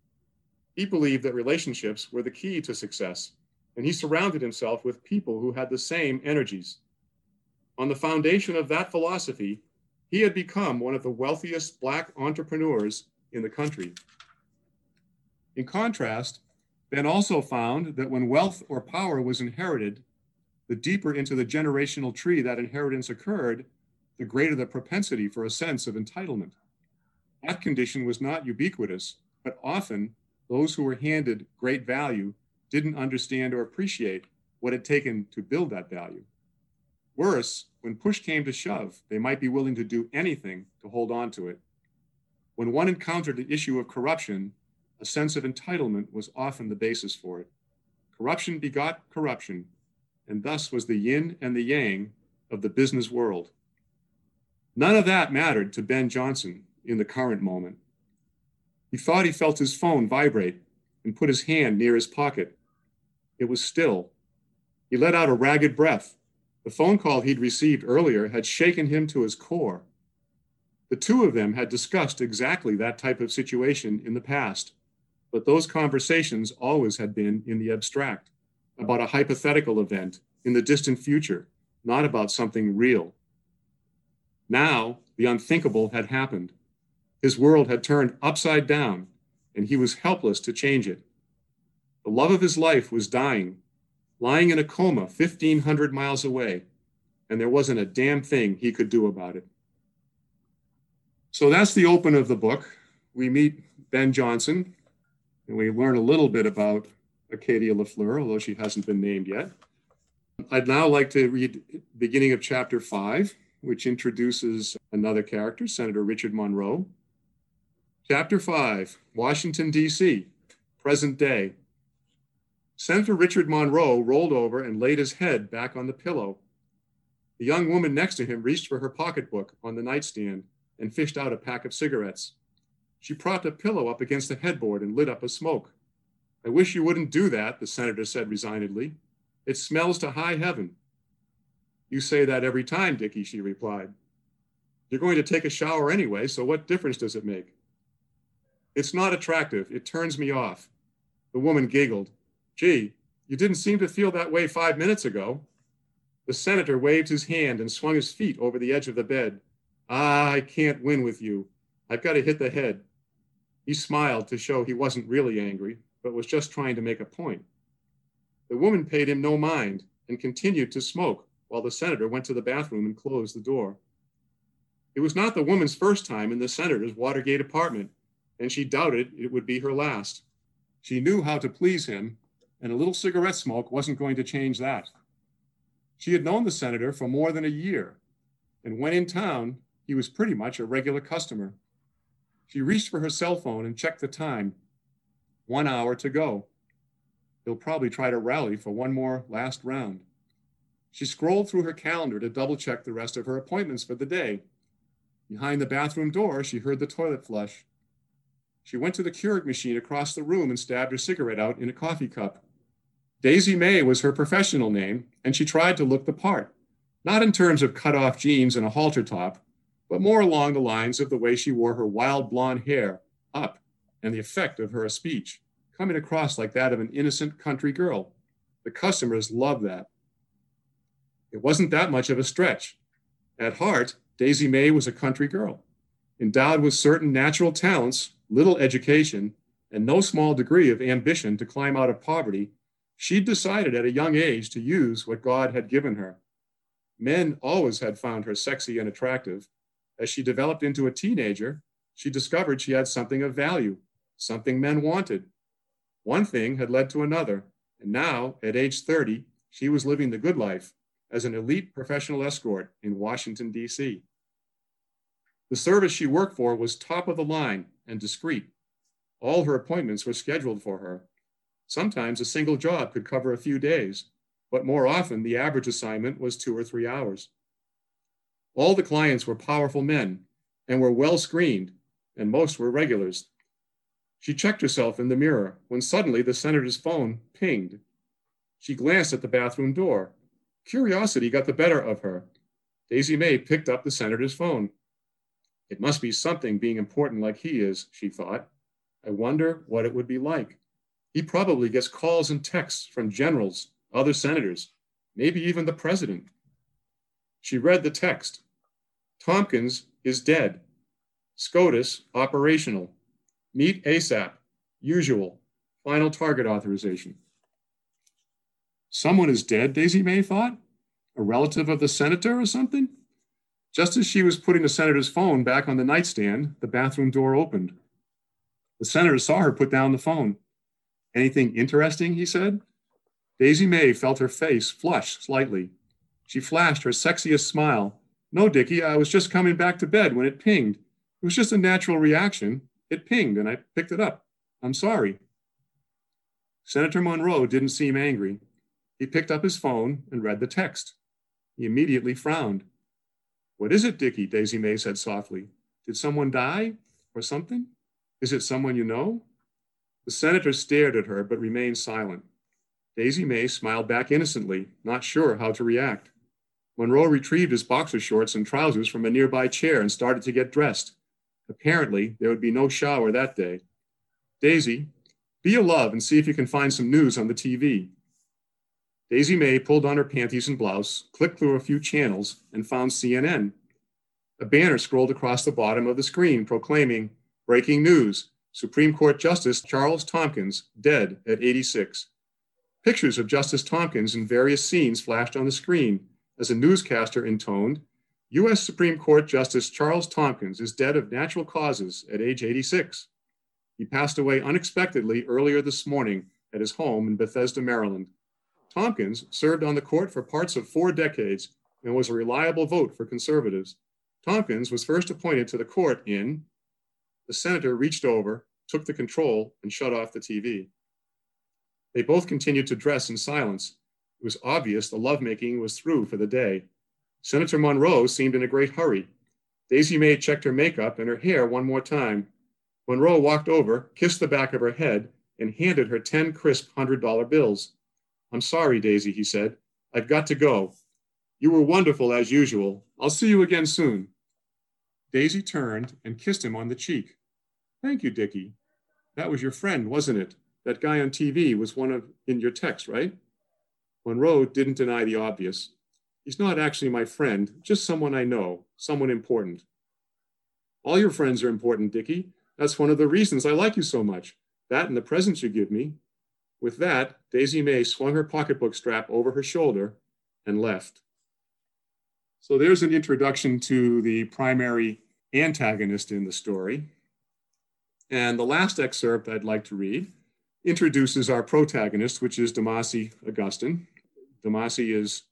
He believed that relationships were the key to success, and he surrounded himself with people who had the same energies. On the foundation of that philosophy, he had become one of the wealthiest Black entrepreneurs in the country. In contrast, Ben also found that when wealth or power was inherited, the deeper into the generational tree that inheritance occurred, the greater the propensity for a sense of entitlement. That condition was not ubiquitous, but often those who were handed great value didn't understand or appreciate what it had taken to build that value. Worse, when push came to shove, they might be willing to do anything to hold on to it. When one encountered the issue of corruption, a sense of entitlement was often the basis for it. Corruption begot corruption, and thus was the yin and the yang of the business world. None of that mattered to Ben Johnson in the current moment. He thought he felt his phone vibrate and put his hand near his pocket. It was still. He let out a ragged breath. The phone call he'd received earlier had shaken him to his core. The two of them had discussed exactly that type of situation in the past, but those conversations always had been in the abstract, about a hypothetical event in the distant future, not about something real. Now, the unthinkable had happened. His world had turned upside down, and he was helpless to change it. The love of his life was dying, lying in a coma 1,500 miles away, and there wasn't a damn thing he could do about it. So that's the open of the book. We meet Ben Johnson, and we learn a little bit about Acadia Lafleur, although she hasn't been named yet. I'd now like to read beginning of chapter five, which introduces another character, Senator Richard Monroe. Chapter five, Washington, D.C., present day. Senator Richard Monroe rolled over and laid his head back on the pillow. The young woman next to him reached for her pocketbook on the nightstand and fished out a pack of cigarettes. She propped a pillow up against the headboard and lit up a smoke. I wish you wouldn't do that, the senator said resignedly. It smells to high heaven. You say that every time, Dickie, she replied. You're going to take a shower anyway, so what difference does it make? It's not attractive. It turns me off. The woman giggled. Gee, you didn't seem to feel that way five minutes ago. The senator waved his hand and swung his feet over the edge of the bed. Ah, I can't win with you. I've got to hit the head. He smiled to show he wasn't really angry, but was just trying to make a point. The woman paid him no mind and continued to smoke while the senator went to the bathroom and closed the door. It was not the woman's first time in the senator's Watergate apartment, and she doubted it would be her last. She knew how to please him and a little cigarette smoke wasn't going to change that. She had known the senator for more than a year, and when in town, he was pretty much a regular customer. She reached for her cell phone and checked the time. One hour to go. He'll probably try to rally for one more last round. She scrolled through her calendar to double check the rest of her appointments for the day. Behind the bathroom door, she heard the toilet flush. She went to the Keurig machine across the room and stabbed her cigarette out in a coffee cup. Daisy May was her professional name, and she tried to look the part, not in terms of cut off jeans and a halter top, but more along the lines of the way she wore her wild blonde hair up and the effect of her speech, coming across like that of an innocent country girl. The customers loved that. It wasn't that much of a stretch. At heart, Daisy May was a country girl, endowed with certain natural talents, little education, and no small degree of ambition to climb out of poverty She'd decided at a young age to use what God had given her. Men always had found her sexy and attractive. As she developed into a teenager, she discovered she had something of value, something men wanted. One thing had led to another, and now, at age 30, she was living the good life as an elite professional escort in Washington, D.C. The service she worked for was top of the line and discreet. All her appointments were scheduled for her, Sometimes a single job could cover a few days. but more often the average assignment was two or three hours. All the clients were powerful men and were well screened, and most were regulars. She checked herself in the mirror when suddenly the senator's phone pinged. She glanced at the bathroom door. Curiosity got the better of her. Daisy May picked up the senator's phone. It must be something being important like he is, she thought. I wonder what it would be like. He probably gets calls and texts from generals, other senators, maybe even the president. She read the text. Tompkins is dead. SCOTUS operational. Meet ASAP. Usual. Final target authorization. Someone is dead, Daisy May thought. A relative of the senator or something? Just as she was putting the senator's phone back on the nightstand, the bathroom door opened. The senator saw her put down the phone. Anything interesting? he said. Daisy May felt her face flush slightly. She flashed her sexiest smile. No, Dickie, I was just coming back to bed when it pinged. It was just a natural reaction. It pinged and I picked it up. I'm sorry. Senator Monroe didn't seem angry. He picked up his phone and read the text. He immediately frowned. What is it, Dickie? Daisy May said softly. Did someone die or something? Is it someone you know? The senator stared at her but remained silent. Daisy May smiled back innocently, not sure how to react. Monroe retrieved his boxer shorts and trousers from a nearby chair and started to get dressed. Apparently, there would be no shower that day. Daisy, be a love and see if you can find some news on the TV. Daisy May pulled on her panties and blouse, clicked through a few channels, and found CNN. A banner scrolled across the bottom of the screen proclaiming, Breaking news Supreme Court Justice Charles Tompkins, dead at 86. Pictures of Justice Tompkins in various scenes flashed on the screen as a newscaster intoned, U.S. Supreme Court Justice Charles Tompkins is dead of natural causes at age 86. He passed away unexpectedly earlier this morning at his home in Bethesda, Maryland. Tompkins served on the court for parts of four decades and was a reliable vote for conservatives. Tompkins was first appointed to the court in. The senator reached over, took the control, and shut off the TV. They both continued to dress in silence. It was obvious the lovemaking was through for the day. Senator Monroe seemed in a great hurry. Daisy May checked her makeup and her hair one more time. Monroe walked over, kissed the back of her head, and handed her 10 crisp $100 bills. I'm sorry, Daisy, he said. I've got to go. You were wonderful as usual. I'll see you again soon. Daisy turned and kissed him on the cheek. Thank you, Dickie. That was your friend, wasn't it? That guy on TV was one of in your text, right? Monroe didn't deny the obvious. He's not actually my friend, just someone I know, someone important. All your friends are important, Dickie. That's one of the reasons I like you so much. That and the presents you give me. With that, Daisy May swung her pocketbook strap over her shoulder and left. So there's an introduction to the primary antagonist in the story. And the last excerpt I'd like to read introduces our protagonist, which is Damasi Augustin. Damasi is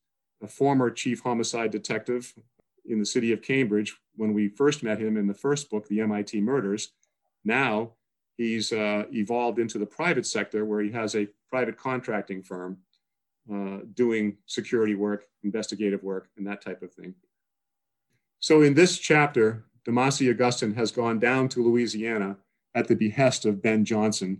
a former chief homicide detective in the city of Cambridge when we first met him in the first book, The MIT Murders. Now he's uh, evolved into the private sector where he has a private contracting firm uh, doing security work, investigative work, and that type of thing. So in this chapter, Damasi Augustin has gone down to Louisiana at the behest of Ben Johnson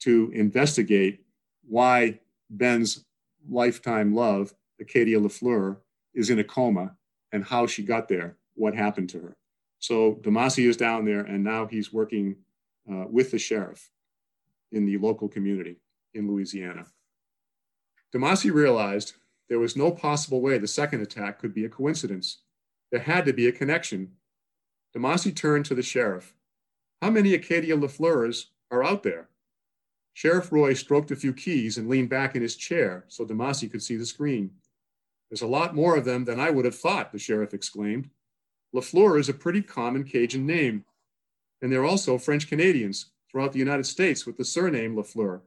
to investigate why Ben's lifetime love, Acadia LaFleur, is in a coma and how she got there, what happened to her. So Damasi is down there and now he's working uh, with the sheriff in the local community in Louisiana. Damasi realized there was no possible way the second attack could be a coincidence. There had to be a connection. Damasi turned to the sheriff. How many Acadia LaFleurs are out there? Sheriff Roy stroked a few keys and leaned back in his chair so Damasi could see the screen. There's a lot more of them than I would have thought, the sheriff exclaimed. LaFleur is a pretty common Cajun name and they're also French Canadians throughout the United States with the surname Lafleur.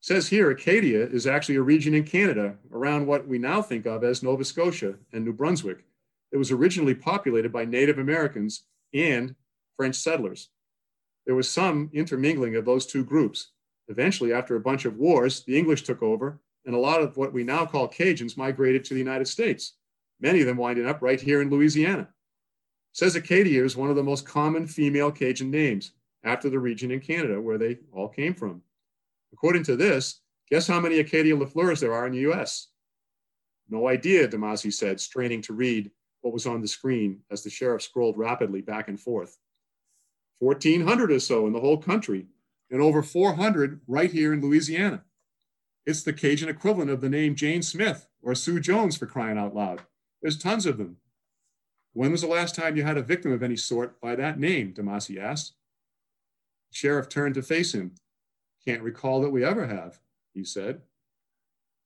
says here Acadia is actually a region in Canada around what we now think of as Nova Scotia and New Brunswick. It was originally populated by Native Americans and French settlers. There was some intermingling of those two groups. Eventually, after a bunch of wars, the English took over and a lot of what we now call Cajuns migrated to the United States, many of them winding up right here in Louisiana. Says Acadia is one of the most common female Cajun names after the region in Canada where they all came from. According to this, guess how many Acadia Lafleurs there are in the US? No idea, Demasi said, straining to read what was on the screen as the sheriff scrolled rapidly back and forth. 1,400 or so in the whole country, and over 400 right here in Louisiana. It's the Cajun equivalent of the name Jane Smith or Sue Jones for crying out loud. There's tons of them. When was the last time you had a victim of any sort by that name? Demasi asked. The sheriff turned to face him. Can't recall that we ever have, he said.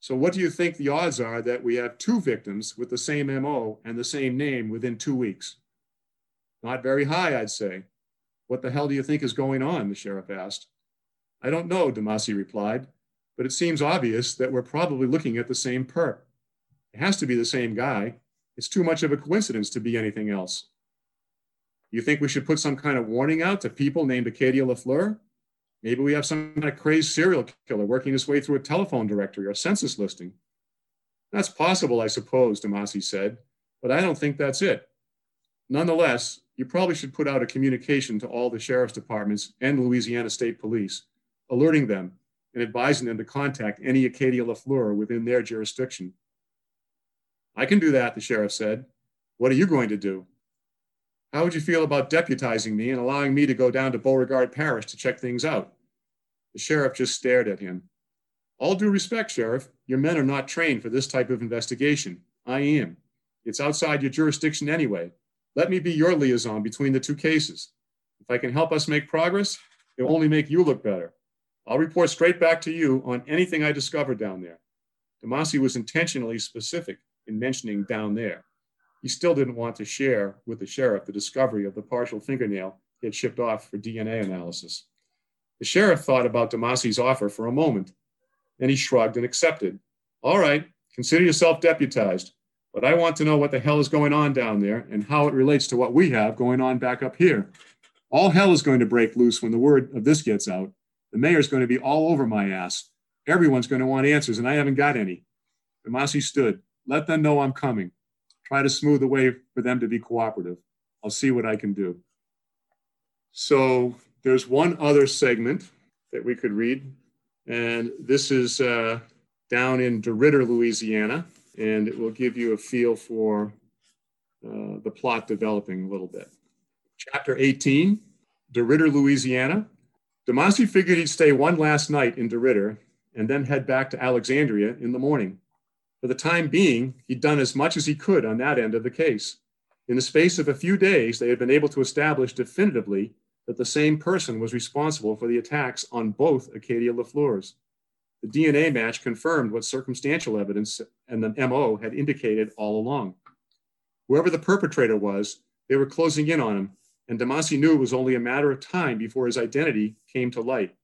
So, what do you think the odds are that we have two victims with the same MO and the same name within two weeks? Not very high, I'd say. What the hell do you think is going on? The sheriff asked. I don't know, Demasi replied, but it seems obvious that we're probably looking at the same perp. It has to be the same guy. It's too much of a coincidence to be anything else. You think we should put some kind of warning out to people named Acadia LaFleur? Maybe we have some kind of crazed serial killer working his way through a telephone directory or census listing. That's possible, I suppose, Demasi said, but I don't think that's it. Nonetheless, you probably should put out a communication to all the sheriff's departments and Louisiana State Police, alerting them and advising them to contact any Acadia LaFleur within their jurisdiction. I can do that, the sheriff said. What are you going to do? How would you feel about deputizing me and allowing me to go down to Beauregard Parish to check things out? The sheriff just stared at him. All due respect, Sheriff, your men are not trained for this type of investigation. I am. It's outside your jurisdiction anyway. Let me be your liaison between the two cases. If I can help us make progress, it will only make you look better. I'll report straight back to you on anything I discover down there. Demasi was intentionally specific in mentioning down there. He still didn't want to share with the sheriff the discovery of the partial fingernail he had shipped off for DNA analysis. The sheriff thought about Demasi's offer for a moment. Then he shrugged and accepted. All right, consider yourself deputized, but I want to know what the hell is going on down there and how it relates to what we have going on back up here. All hell is going to break loose when the word of this gets out. The mayor's going to be all over my ass. Everyone's going to want answers, and I haven't got any. Demasi stood. Let them know I'm coming try to smooth the way for them to be cooperative. I'll see what I can do. So there's one other segment that we could read, and this is uh, down in DeRidder, Louisiana, and it will give you a feel for uh, the plot developing a little bit. Chapter 18, DeRidder, Louisiana. Demasi figured he'd stay one last night in DeRidder and then head back to Alexandria in the morning. For the time being, he'd done as much as he could on that end of the case. In the space of a few days, they had been able to establish definitively that the same person was responsible for the attacks on both Acadia LaFleurs. The DNA match confirmed what circumstantial evidence and the MO had indicated all along. Whoever the perpetrator was, they were closing in on him, and Damasi knew it was only a matter of time before his identity came to light.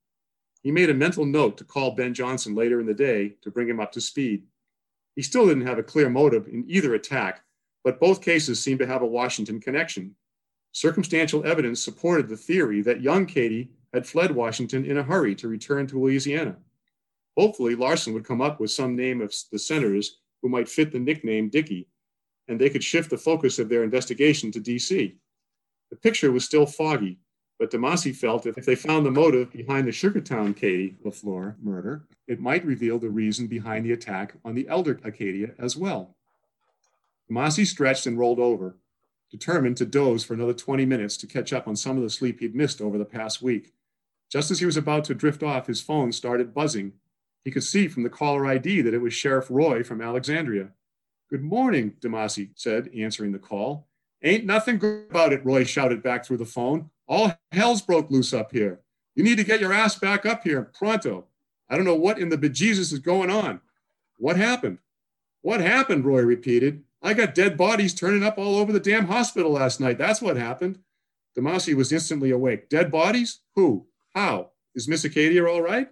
He made a mental note to call Ben Johnson later in the day to bring him up to speed. He still didn't have a clear motive in either attack, but both cases seemed to have a Washington connection. Circumstantial evidence supported the theory that young Katie had fled Washington in a hurry to return to Louisiana. Hopefully, Larson would come up with some name of the senators who might fit the nickname Dickie, and they could shift the focus of their investigation to DC. The picture was still foggy, but Demasi felt if they found the motive behind the Sugartown Katie LaFleur murder, it might reveal the reason behind the attack on the elder Acadia as well. Demasi stretched and rolled over, determined to doze for another 20 minutes to catch up on some of the sleep he'd missed over the past week. Just as he was about to drift off, his phone started buzzing. He could see from the caller ID that it was Sheriff Roy from Alexandria. Good morning, Demasi said, answering the call. Ain't nothing good about it, Roy shouted back through the phone. All hell's broke loose up here. You need to get your ass back up here pronto. I don't know what in the bejesus is going on. What happened? What happened? Roy repeated. I got dead bodies turning up all over the damn hospital last night. That's what happened. Demasi was instantly awake. Dead bodies? Who? How? Is Miss Acadia all right?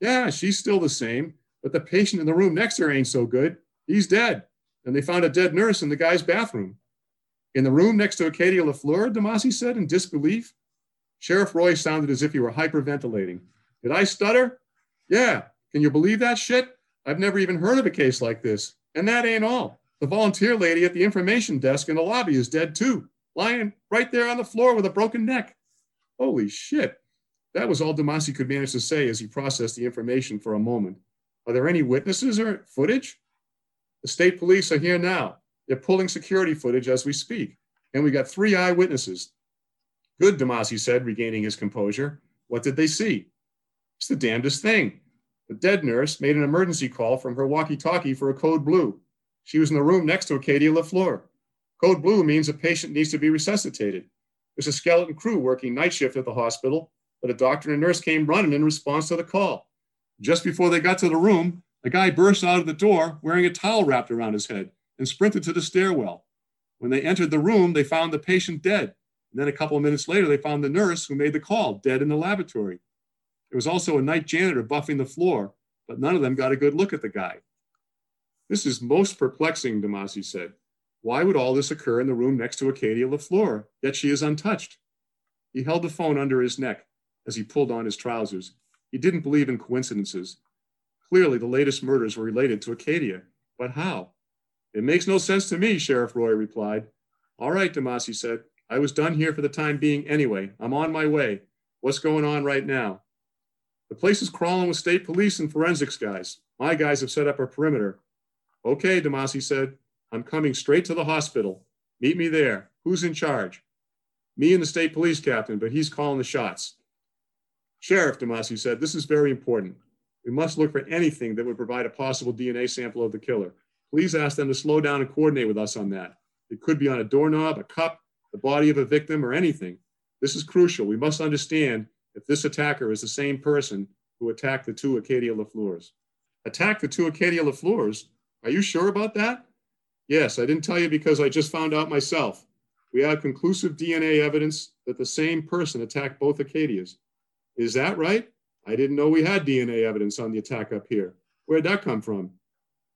Yeah, she's still the same, but the patient in the room next to her ain't so good. He's dead. And they found a dead nurse in the guy's bathroom. In the room next to Acadia LaFleur, Demasi said in disbelief. Sheriff Roy sounded as if he were hyperventilating. Did I stutter? Yeah. Can you believe that shit? I've never even heard of a case like this. And that ain't all. The volunteer lady at the information desk in the lobby is dead too, lying right there on the floor with a broken neck. Holy shit. That was all DeMasi could manage to say as he processed the information for a moment. Are there any witnesses or footage? The state police are here now. They're pulling security footage as we speak. And we got three eyewitnesses. Good, DeMasi said, regaining his composure. What did they see? It's the damnedest thing. The dead nurse made an emergency call from her walkie talkie for a code blue. She was in the room next to Acadia LaFleur. Code blue means a patient needs to be resuscitated. There's a skeleton crew working night shift at the hospital, but a doctor and a nurse came running in response to the call. Just before they got to the room, a guy burst out of the door wearing a towel wrapped around his head and sprinted to the stairwell. When they entered the room, they found the patient dead. And then a couple of minutes later, they found the nurse who made the call dead in the lavatory. There was also a night janitor buffing the floor, but none of them got a good look at the guy. This is most perplexing, DeMasi said. Why would all this occur in the room next to Acadia LaFleur, yet she is untouched? He held the phone under his neck as he pulled on his trousers. He didn't believe in coincidences. Clearly, the latest murders were related to Acadia, but how? It makes no sense to me, Sheriff Roy replied. All right, DeMasi said. I was done here for the time being anyway. I'm on my way. What's going on right now? The place is crawling with state police and forensics guys. My guys have set up a perimeter. Okay, DeMasi said. I'm coming straight to the hospital. Meet me there. Who's in charge? Me and the state police captain, but he's calling the shots. Sheriff, DeMasi said, this is very important. We must look for anything that would provide a possible DNA sample of the killer. Please ask them to slow down and coordinate with us on that. It could be on a doorknob, a cup, the body of a victim, or anything. This is crucial. We must understand if this attacker is the same person who attacked the two Acadia LaFleurs. Attacked the two Acadia LaFleurs? Are you sure about that? Yes, I didn't tell you because I just found out myself. We have conclusive DNA evidence that the same person attacked both Acadias. Is that right? I didn't know we had DNA evidence on the attack up here. Where'd that come from?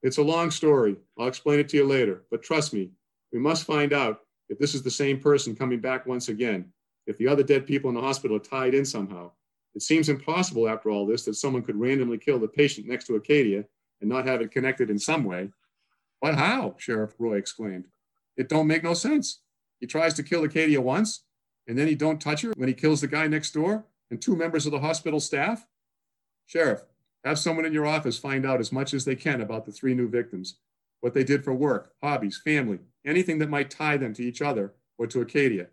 It's a long story. I'll explain it to you later. But trust me, we must find out if this is the same person coming back once again, if the other dead people in the hospital are tied in somehow. It seems impossible after all this that someone could randomly kill the patient next to Acadia and not have it connected in some way. But how? Sheriff Roy exclaimed. It don't make no sense. He tries to kill Acadia once, and then he don't touch her when he kills the guy next door and two members of the hospital staff. Sheriff, have someone in your office find out as much as they can about the three new victims, what they did for work, hobbies, family, anything that might tie them to each other or to Acadia.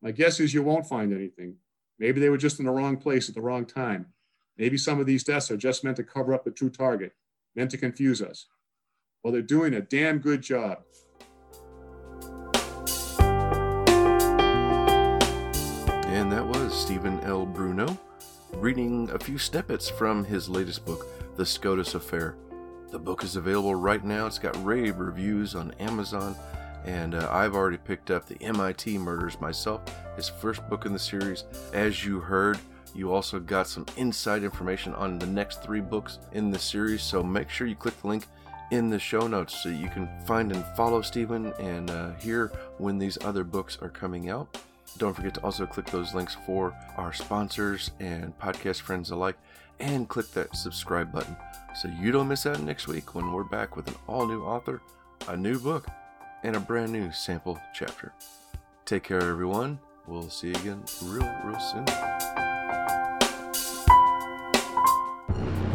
My guess is you won't find anything. Maybe they were just in the wrong place at the wrong time. Maybe some of these deaths are just meant to cover up the true target, meant to confuse us. Well, they're doing a damn good job. And that was Stephen L. Bruneau reading a few snippets from his latest book, The SCOTUS Affair. The book is available right now. It's got rave reviews on Amazon, and uh, I've already picked up the MIT Murders myself, his first book in the series. As you heard, you also got some inside information on the next three books in the series, so make sure you click the link in the show notes so you can find and follow Stephen and uh, hear when these other books are coming out. Don't forget to also click those links for our sponsors and podcast friends alike, and click that subscribe button so you don't miss out next week when we're back with an all new author, a new book, and a brand new sample chapter. Take care, everyone. We'll see you again real, real soon.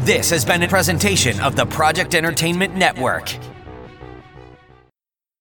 This has been a presentation of the Project Entertainment Network.